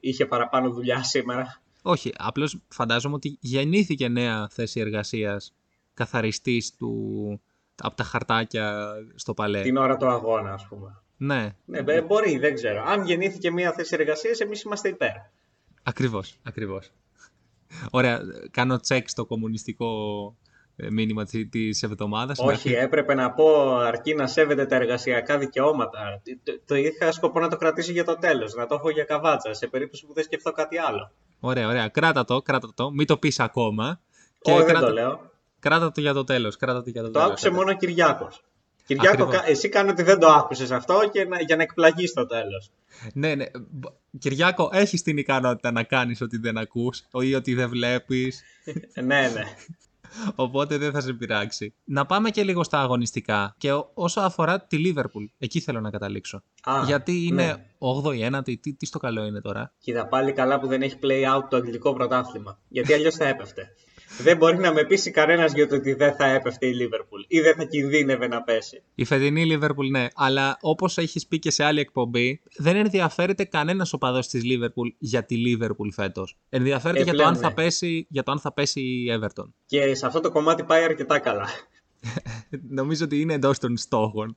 είχε παραπάνω δουλειά σήμερα. Όχι, απλώς φαντάζομαι ότι γεννήθηκε νέα θέση εργασίας καθαριστής του, από τα χαρτάκια στο παλέ. Την ώρα του αγώνα, ας πούμε. Ναι, Ναι, μπε- μπορεί, δεν ξέρω. Αν γεννήθηκε μια θέση εργασίας, εμείς είμαστε υπέρ. ακριβώς, ακριβώς. Ωραία, κάνω τσεκ στο κομμουνιστικό ε, μήνυμα της, της εβδομάδας. Όχι, Να- έπρεπε να πω αρκεί να σέβεται τα εργασιακά δικαιώματα. Το, το είχα σκοπό να το κρατήσω για το τέλος, να το έχω για καβάτσα, σε περίπτωση που δεν σκεφτώ κάτι άλλο. Ωραία, ωραία. Κράτα το, κράτα το. Μην το πεις ακόμα. Όχι, δεν κράτα, το λέω. κράτα το για το τέλος. Κράτα το για το, Το τέλος. άκουσε μόνο ο Κυριάκος. Κυριάκο, Ακριβώς. κα- εσύ κάνω ότι δεν το άκουσες αυτό και να, για να εκπλαγείς στο τέλος. Ναι, ναι. Μπ- Κυριάκο, έχεις την ικανότητα να κάνεις ότι δεν ακούς ή ότι δεν βλέπεις; ναι, ναι. Οπότε δεν θα σε πειράξει. Να πάμε και λίγο στα αγωνιστικά. Και ό- όσο αφορά τη Λίβερπουλ, εκεί θέλω να καταλήξω. Α, Γιατί είναι ναι. 8η, 9η, τι, τι στο καλό είναι τώρα. Κοίτα, πάλι καλά που δεν έχει play out το αγγλικό πρωτάθλημα. Γιατί αλλιώς θα έπεφτε. Δεν μπορεί να με πείσει κανένας για το ότι δεν θα έπεφτε η Λίβερπουλ ή δεν θα κινδύνευε να πέσει. Η φετινή Λίβερπουλ, ναι. Αλλά όπως έχεις πει και σε άλλη εκπομπή, δεν ενδιαφέρεται κανένας οπαδός της Λίβερπουλ για τη Λίβερπουλ φέτος. Ενδιαφέρεται Ε, για, το πλέον, αν θα ναι. πέσει, για το αν θα πέσει η Everton. Και σε αυτό το κομμάτι πάει αρκετά καλά. Νομίζω ότι είναι εντός των στόχων.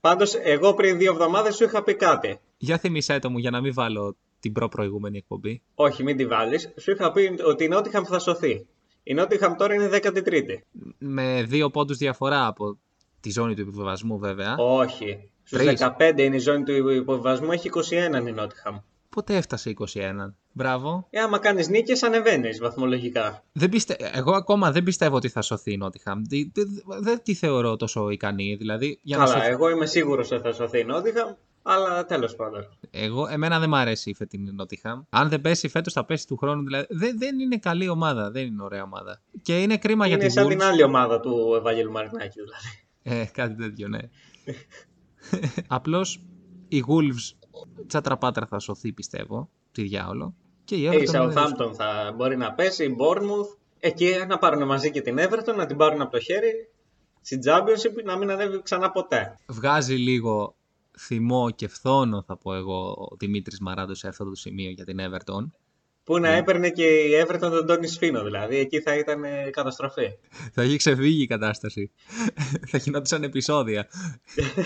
Πάντως, εγώ πριν δύο εβδομάδες σου είχα πει κάτι. για θυμισέ το μου για να μην βάλω την προ-προηγούμενη εκπομπή. Όχι, μην τη βάλεις. Σου είχα πει ότι η Νότιχαμ θα σωθεί. Η Νότιχαμ τώρα είναι 13η. Με δύο πόντους διαφορά από τη ζώνη του επιβεβασμού, βέβαια. Όχι. Στους Τρεις. 15 είναι η ζώνη του υποβιβασμού, έχει 21 η Νότιχαμ. Πότε έφτασε 21. Μπράβο. Ε, άμα κάνεις νίκες, ανεβαίνεις βαθμολογικά. Δεν πιστε... Εγώ ακόμα δεν πιστεύω ότι θα σωθεί η Νότιχαμ. Δεν δε, δεν τη θεωρώ τόσο ικανή. Δηλαδή, για να Καλά, σωθεί... εγώ είμαι σίγουρος ότι θα σωθεί η Νότιχαμ, αλλά τέλος πάντων. Εγώ, εμένα δεν μ' αρέσει η φετινή Νότιχαμ. Αν δεν πέσει φέτος, θα πέσει του χρόνου. Δηλαδή, δεν, δεν είναι καλή ομάδα. Δεν είναι ωραία ομάδα. Και είναι κρίμα είναι για σαν την την άλλη ομάδα του Ευάγγελου Μαρινάκη, δηλαδή. Ε, κάτι τέτοιο, ναι. Απλώς η Wolves τσατραπάτρα θα σωθεί, πιστεύω. Τι διάολο. Και η Ε, Everton η είναι δύσκολη. Southampton θα μπορεί να πέσει, η Bournemouth. Εκεί να πάρουν μαζί και την Everton, να την πάρουν από το χέρι. Στην Championship να μην ανέβει ξανά ποτέ. Βγάζει λίγο θυμό και φθόνο, θα πω εγώ, ο Δημήτρης Μαράντος σε αυτό το σημείο για την Everton. Που Ναι. να έπαιρνε και η Everton τον Τόνι Σφίνο, δηλαδή. Εκεί θα ήταν ε, καταστροφή. Θα έχει ξεφύγει η κατάσταση. θα γινόντουσαν επεισόδια.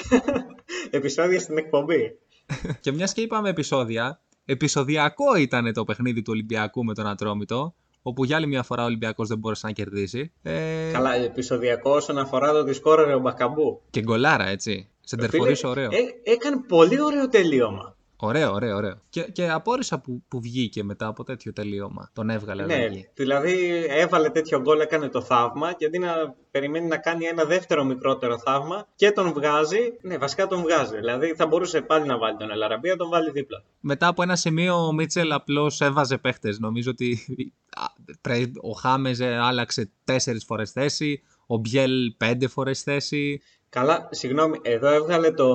Επισόδια στην εκπομπή. και μιας και είπαμε επεισόδια, επεισοδιακό ήταν το παιχνίδι του Ολυμπιακού με τον Ατρόμητο, όπου για άλλη μια φορά ο Ολυμπιακός δεν μπόρεσε να κερδίσει. Ε, Καλά, επεισοδιακό όσον αφορά το ότι σκόραρε ο Μπακαμπού. Και γκολάρα, έτσι. Σεντερφορής Φίλε, ωραίο. ε, έκανε πολύ ωραίο τελείωμα. Ωραίο, ωραίο, ωραίο. Και, και απόρρισα που, που βγήκε μετά από τέτοιο τελείωμα. Τον έβγαλε Ναι, αλλαγή. δηλαδή έβαλε τέτοιο γκολ, έκανε το θαύμα και αντί να περιμένει να κάνει ένα δεύτερο μικρότερο θαύμα και τον βγάζει. Ναι, βασικά τον βγάζει. Δηλαδή θα μπορούσε πάλι να βάλει τον Ελαραμπία, τον βάλει δίπλα. Μετά από ένα σημείο ο Μίτσελ απλώς έβαζε παίχτες. Νομίζω ότι α, πρέ- ο Χάμεζ άλλαξε τέσσερις φορές θέση. Ο Μπιέλ πέντε φορές θέση. Καλά, συγγνώμη, εδώ έβγαλε το.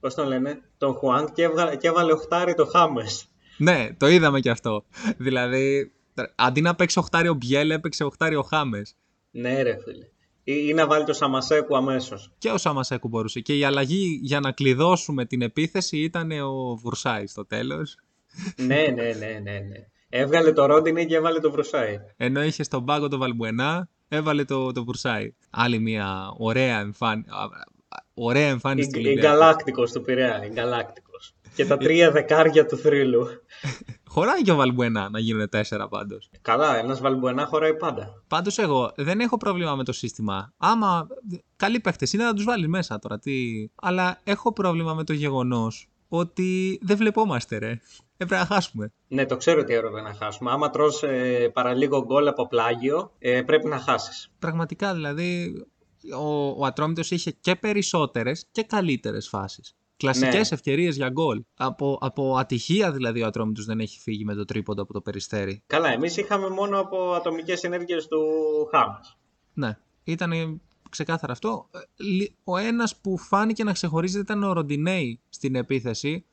Πώς τον λένε, τον Χουάνκ και, έβγαλε, και έβαλε οχτάρι το Χάμες. Ναι, το είδαμε κι αυτό. Δηλαδή, αντί να παίξει οχτάρι ο Μπιέλ, έπαιξε οχτάρι ο Χάμες. Ναι, ρε φίλε. Ή, ή να βάλει το Σαμασέκου αμέσως. Και ο Σαμασέκου μπορούσε. Και η αλλαγή για να κλειδώσουμε την επίθεση ήταν ο Βουρσάη στο τέλος. ναι, ναι, ναι, ναι, ναι. Έβγαλε το Ρόντινι και έβαλε το Βρουσάι. Ενώ είχε στον πάγκο το Βαλμπουενά, έβαλε το, το Βουρσάη. Άλλη μια ωραία, εμφάν... α, α, ωραία εμφάνιση του Ολυμπιακού. Εγκαλάκτικο του Πειραιά. Εγκαλάκτικο. Και τα τρία δεκάρια του θρύλου. Χωράει και ο Βαλμπουενά να γίνουν τέσσερα πάντως. Καλά, ένας Βαλμπουενά χωράει πάντα. Πάντως, εγώ δεν έχω πρόβλημα με το σύστημα. Άμα καλοί παίχτες είναι να τους βάλεις μέσα τώρα. Τι... Αλλά έχω πρόβλημα με το γεγονός ότι δεν βλεπόμαστε, ρε. Έπρεπε να χάσουμε. Ναι, το ξέρω ότι έπρεπε να χάσουμε. Άμα τρως ε, παραλίγο γκολ από πλάγιο, ε, πρέπει να χάσεις. Πραγματικά δηλαδή ο, ο Ατρόμητος είχε και περισσότερες και καλύτερες φάσεις. Κλασικές Ναι. ευκαιρίες για γκολ. Από, από ατυχία δηλαδή ο Ατρόμητος δεν έχει φύγει με το τρίποντο από το περιστέρι. Καλά, εμείς είχαμε μόνο από ατομικές ενέργειες του Χάμες. Ναι, ήταν ξεκάθαρα αυτό. Ε, λι- Ο ένας που φάνηκε να ξεχωρίζει ήταν ο Ροντινέη στην επίθεση.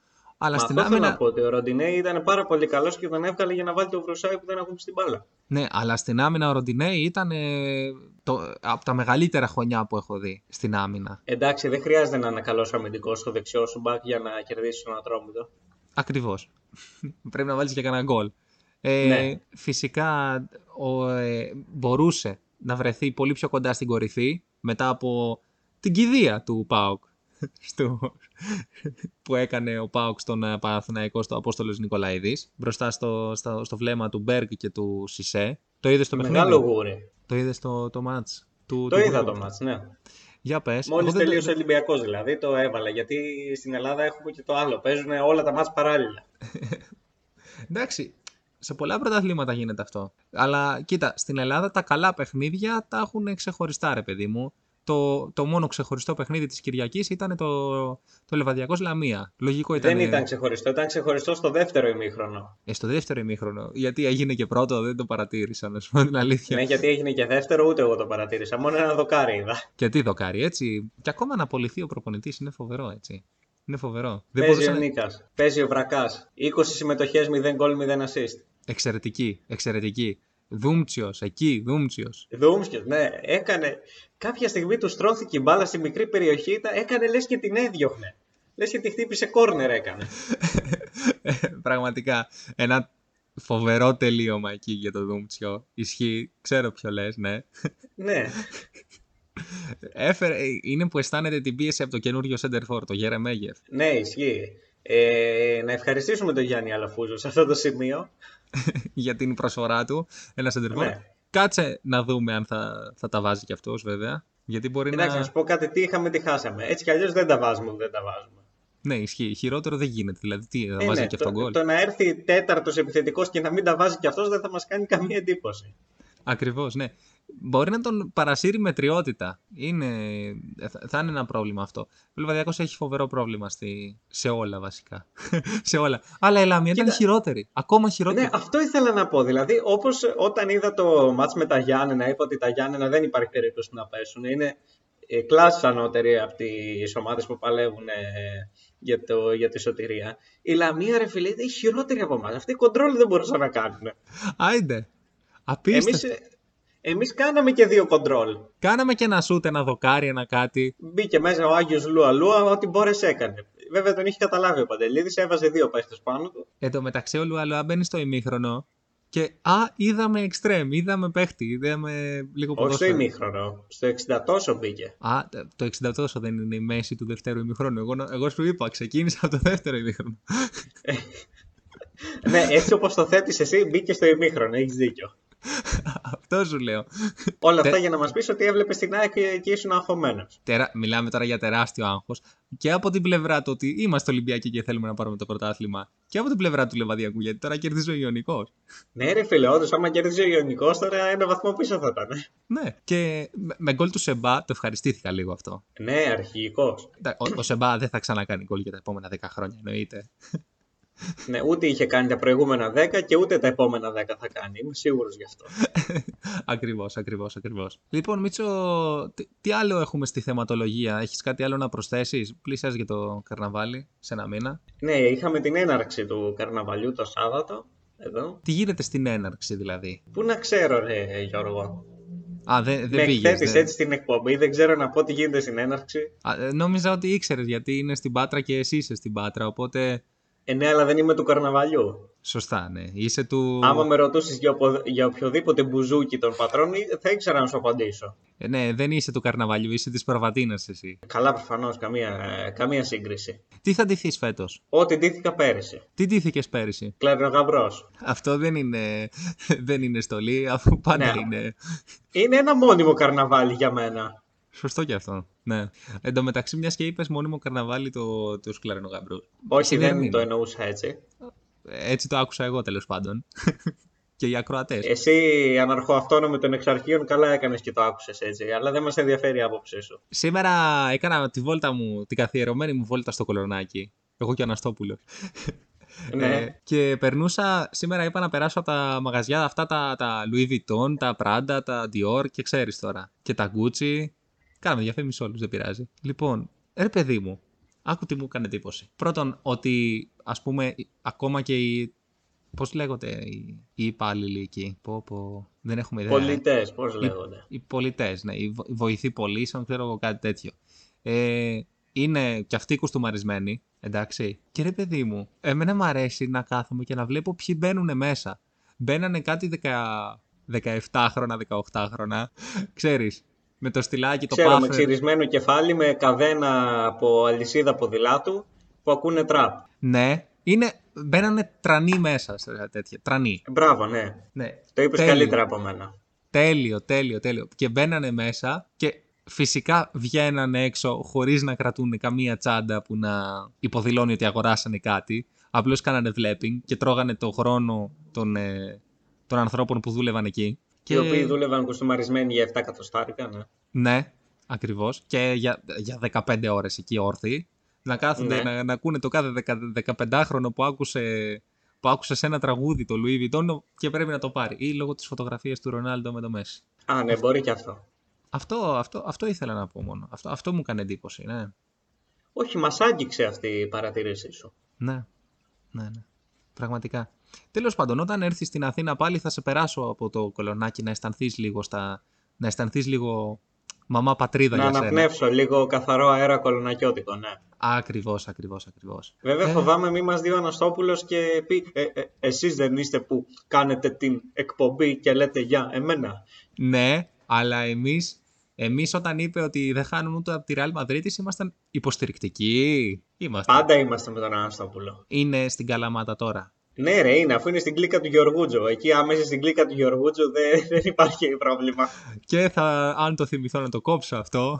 Αλλά Μα στην αυτό θέλω άμυνα... να πω ότι ο Ροντινέη ήταν πάρα πολύ καλός και τον έβγαλε για να βάλει το Βρουσάι που δεν ακούμε στην μπάλα. Ναι, αλλά στην άμυνα ο Ροντινέη ήταν ε, το, από τα μεγαλύτερα χρονιά που έχω δει στην άμυνα. Εντάξει, δεν χρειάζεται να είναι καλός αμυντικός στο δεξιό σου μπακ για να κερδίσεις τον Ατρόμητο. Ακριβώς. Πρέπει να βάλεις και κανένα γκολ. Ε, Ναι. Φυσικά ο, ε, μπορούσε να βρεθεί πολύ πιο κοντά στην κορυφή μετά από την κηδεία του ΠΑΟΚ στο, που έκανε ο ΠΑΟΚ στον ε, Παναθηναϊκό στο Απόστολος Νικολαίδης μπροστά στο, στο, στο βλέμμα του Μπέργκ και του Σισε. Το είδες το παιχνίδι; Μεγάλο γούρι. Το είδες το, το μάτς. Του, Το του είδα Βόλου. το μάτς, ναι. Για πες. Μόλις Εγώ δεν το τελείωσε ο είδα. Ολυμπιακός δηλαδή, το έβαλα. Γιατί στην Ελλάδα έχουμε και το άλλο. Παίζουν όλα τα μάτς παράλληλα. Εντάξει, σε πολλά πρωταθλήματα γίνεται αυτό. Αλλά κοίτα, στην Ελλάδα τα καλά παιχνίδια τα έχουν ξεχωριστά, ρε παιδί μου. Το, το μόνο ξεχωριστό παιχνίδι της Κυριακής ήταν το, το Λεβαδιακός Λαμία. Λογικό ήταν. Δεν ήταν ξεχωριστό, ήταν ξεχωριστό στο δεύτερο ημίχρονο. Ε, στο δεύτερο ημίχρονο. Γιατί έγινε και πρώτο, δεν το παρατήρησα, να σου πω την αλήθεια. Ναι, γιατί έγινε και δεύτερο, ούτε εγώ το παρατήρησα. Μόνο ένα δοκάρι είδα. Και τι δοκάρι, έτσι. Και ακόμα να απολυθεί ο προπονητής είναι φοβερό, έτσι. Είναι φοβερό. Δεν Παίζει μπορούσε ο να- Νίκας. Παίζει ο Βρακάς. 20 συμμετοχές, 0 γκολ, 0 assist. Εξαιρετική, εξαιρετική. Δούμτσιος, εκεί, Δούμτσιος. Δούμσκιο, ναι, έκανε. Κάποια στιγμή του στρώθηκε η μπάλα στη μικρή περιοχή, ήταν- έκανε λες και την έδιωχνε. Λες και τη χτύπησε κόρνερ έκανε. Πραγματικά. Ένα φοβερό τελείωμα εκεί για το Δούμτσιο. Ισχύει, ξέρω ποιο λες, ναι. ναι, Έφερε, είναι που αισθάνεται την πίεση από το καινούριο Σέντερφορ, το Γέρε Μέγεφ. ναι, ισχύει. Ε, να ευχαριστήσουμε τον Γιάννη Αλαφούζο σε αυτό το σημείο. για την προσφορά του. Ένα Σέντερφορ. Ναι. Κάτσε να δούμε αν θα, θα τα βάζει κι αυτός βέβαια. Γιατί μπορεί Εντάξει, να να... σου πω κάτι, τι είχαμε, τι χάσαμε. Έτσι κι αλλιώς δεν τα βάζουμε, δεν τα βάζουμε. Ναι, ισχύει. Χειρότερο δεν γίνεται. Δηλαδή, τι, θα Ε, βάζει ναι, και αυτό το, γκολ; το να έρθει τέταρτος επιθετικός και να μην τα βάζει κι αυτός δεν θα μας κάνει καμία εντύπωση. Ακριβώς, ναι. Μπορεί να τον παρασύρει με τριότητα. Είναι... θα- Θα είναι ένα πρόβλημα αυτό. Ο Λιβαδιακός έχει φοβερό πρόβλημα στη... σε όλα βασικά. σε όλα. Αλλά η Λαμία ήταν Κοίτα. χειρότερη. Ακόμα χειρότερη. Ναι, αυτό ήθελα να πω. Δηλαδή, όπως όταν είδα το μάτς με τα Γιάννενα, είπα ότι τα Γιάννενα δεν υπάρχει περίπτωση να πέσουν. Είναι ε, κλάσεις ανώτερη από τις ομάδες που παλεύουν ε, για, το, για τη σωτηρία. Η Λαμία, ρε φίλε, είναι χειρότερη από εμάς. Αυτοί οι κοντρόλ δεν μπορούσαν να κάνουν. Άιντε. Απίστευτο. Εμείς, ε, εμείς κάναμε και δύο κοντρόλ. Κάναμε και ένα σούτ, ένα δοκάρι, ένα κάτι. Μπήκε μέσα ο Άγιος Λούα Λούα, ό,τι μπόρεσε έκανε. Βέβαια τον είχε καταλάβει ο Παντελίδης, έβαζε δύο παίχτες πάνω του. Εν τω μεταξύ ο Λουαλουά μπαίνει στο ημίχρονο και α, είδαμε εξτρέμ, είδαμε παίχτη, είδαμε λίγο Όχι στο ποδόσφαιρο. ημίχρονο, στο 60 τόσο μπήκε. Α, το 60 τόσο δεν είναι η μέση του δεύτερου ημίχρονου. Εγώ, εγώ σου είπα, ξεκίνησα από το δεύτερο ημίχρονο. ναι, έτσι όπως το θέτεις εσύ, μπήκε στο ημίχρονο, έχεις δίκιο. Αυτό σου λέω. Όλα Τε- αυτά για να μας πεις ότι έβλεπες την ΑΕΚ και, και ήσουν αγχωμένος. Τερά... Μιλάμε τώρα για τεράστιο άγχος. Και από την πλευρά του ότι είμαστε Ολυμπιακοί και θέλουμε να πάρουμε το πρωτάθλημα. Και από την πλευρά του Λεβαδιακού, γιατί τώρα κερδίζει ο Ιωνικός. Ναι ρε φίλε, όντως άμα κέρδιζε ο Ιωνικός τώρα ένα βαθμό πίσω θα ήταν. ε. Ναι. Και με- με γκολ του Σεμπά το ευχαριστήθηκα λίγο αυτό. Ναι, αρχηγικός. Εντάξει, Ο, ο Σεμπά δεν θα ξανακάνει γκολ για τα επόμενα 10 χρόνια, εννοείται. Ναι, ούτε είχε κάνει τα προηγούμενα 10 και ούτε τα επόμενα 10 θα κάνει. Είμαι σίγουρος γι' αυτό. ακριβώς, ακριβώς, ακριβώς. Λοιπόν, Μίτσο, τι, τι άλλο έχουμε στη θεματολογία, έχεις κάτι άλλο να προσθέσεις, πλήσιας για το καρναβάλι σε ένα μήνα; Ναι, είχαμε την έναρξη του καρναβαλιού το Σάββατο. Εδώ. Τι γίνεται στην έναρξη δηλαδή; Πού να ξέρω, ρε Γιώργο. Α, δεν, Με δεν πήγες. εκθέτεις δεν- έτσι στην εκπομπή, δεν ξέρω να πω τι γίνεται στην έναρξη. Α, ε, νόμιζα ότι ήξερες γιατί είναι στην Πάτρα και εσύ είσαι στην Πάτρα. Οπότε. Ε, ναι, αλλά δεν είμαι του καρναβαλιού. Σωστά, ναι. Είσαι του. Άμα με ρωτούσες για, οπο- για οποιοδήποτε μπουζούκι των πατρών, θα ήξερα να σου απαντήσω. Ε, ναι, δεν είσαι του καρναβαλιού, είσαι της Προβατίνας εσύ. Καλά, προφανώς, καμία, ε, καμία σύγκριση. Τι θα ντυθείς φέτος, Ό,τι ντύθηκα πέρυσι. Τι ντύθηκες πέρυσι; Κλαρινογαμπρό. Αυτό δεν είναι, δεν είναι στολή, αφού πάντα Ναι. είναι. Είναι ένα μόνιμο καρναβάλι για μένα. Σωστό και αυτό. Ναι. Εν τω μεταξύ, μιας και είπες μόνιμο καρναβάλι το, του Σκλαρινογαμπρού. Όχι, δεν είναι. το εννοούσα έτσι. Έτσι το άκουσα εγώ τέλος πάντων. και οι ακροατές. Εσύ, αναρχοαυτόνομη των εξαρχείων, καλά έκανες και το άκουσες έτσι. Αλλά δεν μας ενδιαφέρει η άποψή σου. Σήμερα έκανα τη βόλτα μου, την καθιερωμένη μου βόλτα στο κολονάκι. Εγώ και ο Αναστόπουλος. Ναι. Ε, και περνούσα, σήμερα είπα να περάσω από τα μαγαζιά αυτά τα, τα Louis Vuitton, τα Prada, τα Dior και ξέρεις τώρα. Και τα Gucci. Κάναμε διαφήμιση όλους, δεν πειράζει. Λοιπόν, ρε παιδί μου, άκου τι μου έκανε εντύπωση. Πρώτον, ότι ας πούμε ακόμα και οι... Πώς λέγονται οι, οι υπάλληλοι εκεί; Πω, πω, δεν έχουμε ιδέα. Πολιτές, πώς Οι- λέγονται; Οι πολιτές, ναι, οι βο- οι βοηθοί πολίσεων, ξέρω εγώ κάτι τέτοιο. Ε, είναι και αυτοί κουστούμαρισμένοι, εντάξει. Και ρε παιδί μου, εμένα μου αρέσει να κάθομαι και να βλέπω ποιοι μπαίνουν μέσα. Μπαίνανε κάτι 10, 17 χρόνια, 18 χρόνια, ξέρεις, με το στυλάκι, το Ξέρω, με πάφερ. ξυρισμένο κεφάλι, με καδένα από αλυσίδα ποδηλάτου που ακούνε τραπ. Ναι, είναι, μπαίνανε τρανοί μέσα, σε τέτοια, τρανοί. Μπράβο, ναι. Ναι, Το είπες τέλειο. καλύτερα από μένα. Τέλειο, τέλειο, τέλειο. Και μπαίνανε μέσα και φυσικά βγαίνανε έξω χωρίς να κρατούν καμία τσάντα που να υποδηλώνει ότι αγοράσανε κάτι. Απλώς κάνανε βλέπing και τρώγανε το χρόνο των, ε, των ανθρώπων που δούλευαν εκεί. Και... Οι οποίοι δούλευαν κουστούμαρισμένοι για 7 εκατοστάρικα, ναι. Ναι, ακριβώς. Και για, για 15 ώρες εκεί όρθιοι. Να κάθονται Ναι. να, να ακούνε το κάθε 15χρονο που άκουσε, που άκουσε σε ένα τραγούδι το Louis Vuitton και πρέπει να το πάρει. Ή λόγω της φωτογραφίας του Ρονάλντο με το Μέση. Α, ναι, μπορεί και αυτό. Αυτό, αυτό, αυτό ήθελα να πω μόνο. Αυτό, αυτό μου έκανε εντύπωση, ναι. Όχι, μας άγγιξε αυτή η παρατήρησή σου. Ναι, ναι, ναι. Πραγματικά. Τέλος πάντων, όταν έρθεις στην Αθήνα πάλι θα σε περάσω από το κολονάκι να αισθανθείς λίγο στα... να αισθανθείς λίγο μαμά πατρίδα να για σένα. αναπνεύσω λίγο καθαρό αέρα κολονακιώτικο, ναι. Ακριβώς, ακριβώς, ακριβώς. Βέβαια Ε. φοβάμαι μη μας δει ο Αναστόπουλος και πει ε, ε, εσείς δεν είστε που κάνετε την εκπομπή και λέτε για εμένα. Ναι, αλλά εμείς, εμείς όταν είπε ότι δεν χάνουν ούτε από τη Real Madrid ήμασταν υποστηρικτικοί. Είμαστε. Πάντα είμαστε με τον Αναστόπουλο. Είναι στην Καλαμάτα τώρα. Ναι ρε είναι, αφού είναι στην κλίκα του Γεωργούτζο. Εκεί άμεσα στην κλίκα του Γεωργούτζο δεν, δεν υπάρχει πρόβλημα. Και θα, αν το θυμηθώ να το κόψω αυτό,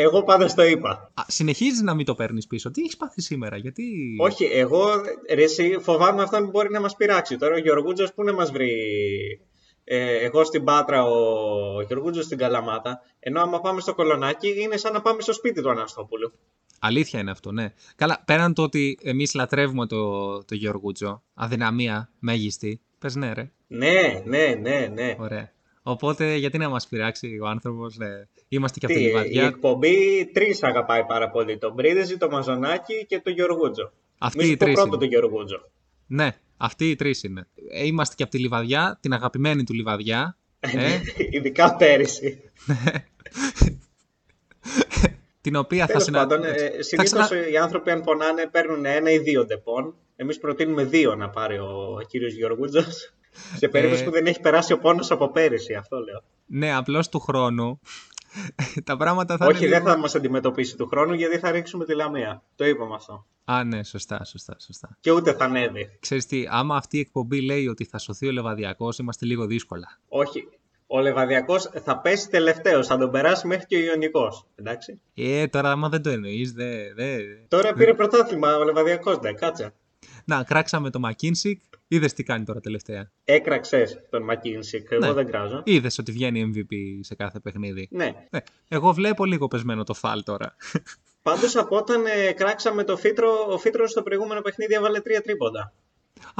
Εγώ πάντα το είπα. Α, συνεχίζεις να μην το παίρνεις πίσω. Τι έχεις πάθει σήμερα, γιατί... Όχι, εγώ ρε, εσύ, φοβάμαι αυτόν που μπορεί να μας πειράξει. Τώρα ο Γεωργούτζος πού να μας βρει. Ε, εγώ στην Πάτρα, ο Γεωργούτζος στην Καλαμάτα. Ενώ άμα πάμε στο Κολονάκι είναι σαν να πάμε στο σπίτι του Αναστόπουλου. Αλήθεια είναι αυτό, ναι. Καλά, πέραν το ότι εμείς λατρεύουμε το, το Γεωργούτζο, αδυναμία, μέγιστη, πες ναι ρε. Ναι, ναι, ναι, ναι. Ωραία. Οπότε γιατί να μας πειράξει ο άνθρωπος, ναι. Είμαστε και από τη Τι, η Λιβαδιά. εκπομπή τρεις αγαπάει πάρα πολύ. Τον Μπρίδεζη, τον Μαζονάκη και τον Γεωργούτζο. Αυτοί Μη οι σου πω τρεις πρώτο είναι. τον Γεωργούτζο. Ναι, αυτοί οι τρεις είναι. Ε, Είμαστε και από τη Λιβαδιά, την αγαπημένη του Λιβαδιά. Ε, Ειδικά πέρυσι. Την οποία θα Τέλος συνα... πάντων, ε, θα συνήθως ξανα- οι άνθρωποι αν πονάνε παίρνουν ένα ή δύο ντεπόν. Εμείς προτείνουμε δύο να πάρει ο κύριος Γεωργούτζος. Σε περίπτωση Ε. που δεν έχει περάσει ο πόνος από πέρυσι, αυτό λέω. Ναι, απλώς του χρόνου τα πράγματα θα Όχι, είναι δεν λίγο- θα μας αντιμετωπίσει του χρόνου γιατί θα ρίξουμε τη λαμία. Το είπαμε αυτό. Α, ναι, σωστά, σωστά, σωστά. Και ούτε θα ανέβει. Ξέρεις τι, άμα αυτή η εκπομπή λέει ότι θα σωθεί ο Λεβαδιακός, είμαστε λίγο δύσκολα. Όχι. Ο Λεβαδιακός θα πέσει τελευταίος, θα τον περάσει μέχρι και ο Ιωνικός. Εντάξει. Ε, τώρα άμα δεν το εννοείς, δε, δε... Τώρα πήρε πρωτάθλημα ο Λεβαδιακός, ντε, κάτσε. Να, κράξαμε το McKinsey, είδες τι κάνει τώρα τελευταία. Έκραξες τον Μακίνσικ. Εγώ Ναι. δεν κράζω. Είδες ότι βγαίνει MVP σε κάθε παιχνίδι. Ναι. Ε, εγώ βλέπω λίγο πεσμένο το φάλ τώρα. Πάντως από όταν ε, κράξαμε το Φίτρο, ο Φίτρο στο προηγούμενο παιχνίδι έβαλε τρία τρίποντα.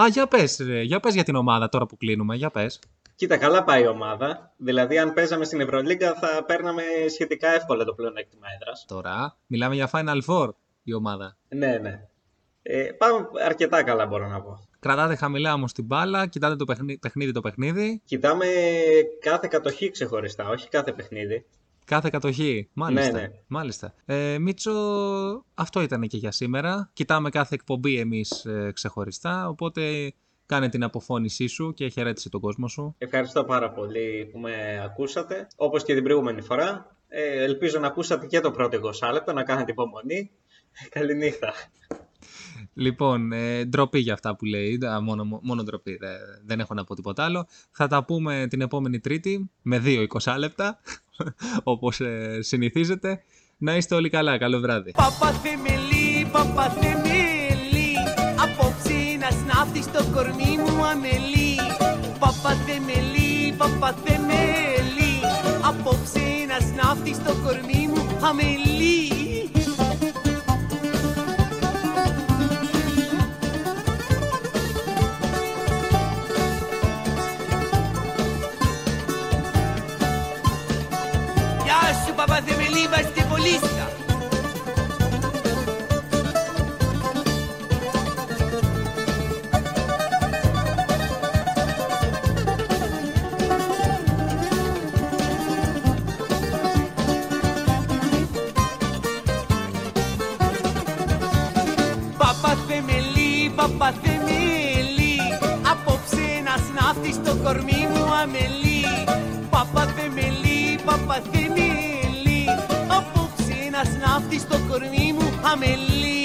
Α, για πες, ρε, για πες για την ομάδα τώρα που κλείνουμε, για πες. Κοίτα, καλά πάει η ομάδα. Δηλαδή, αν παίζαμε στην Ευρωλίγκα, θα παίρναμε σχετικά εύκολα το πλεονέκτημα έδρας. Τώρα, μιλάμε για Final Four η ομάδα. Ναι, ναι. Ε, πάμε αρκετά καλά, μπορώ να πω. Κρατάτε χαμηλά όμως την μπάλα, κοιτάτε το παιχνίδι, παιχνίδι το παιχνίδι. Κοιτάμε κάθε κατοχή ξεχωριστά, όχι κάθε παιχνίδι. Κάθε κατοχή. Μάλιστα. Ναι, ναι. Μάλιστα. Ε, Μίτσο, αυτό ήταν και για σήμερα. Κοιτάμε κάθε εκπομπή εμείς ε, ξεχωριστά, οπότε κάνε την αποφώνησή σου και χαιρέτησε τον κόσμο σου. Ευχαριστώ πάρα πολύ που με ακούσατε. Όπως και την προηγούμενη φορά. Ε, ελπίζω να ακούσατε και το πρώτο 20 λεπτό, να κάνετε υπομονή. Καληνύχτα. Λοιπόν, ε, ντροπή για αυτά που λέει, α, μόνο, μόνο ντροπή, δε- δεν έχω να πω τίποτα άλλο. Θα τα πούμε την επόμενη Τρίτη με δύο 20 λεπτά, όπως ε, συνηθίζεται. Να είστε όλοι καλά, καλό βράδυ. Παπαθεμελή, παπαθεμελή Απόψε να σνάφτει στο κορμί μου αμελή Παπαθεμελή, παπαθεμελή Απόψε να σνάφτει στο κορμί μου αμελή. Γεια σου παπαθεμελή, βαστιβολίστα Παπαθεμελή, σνάφτει στο κορμί μου αμελή Παπαθεμελή, παπαθεμελή Απόψε να σνάφτει στο κορμί μου αμελή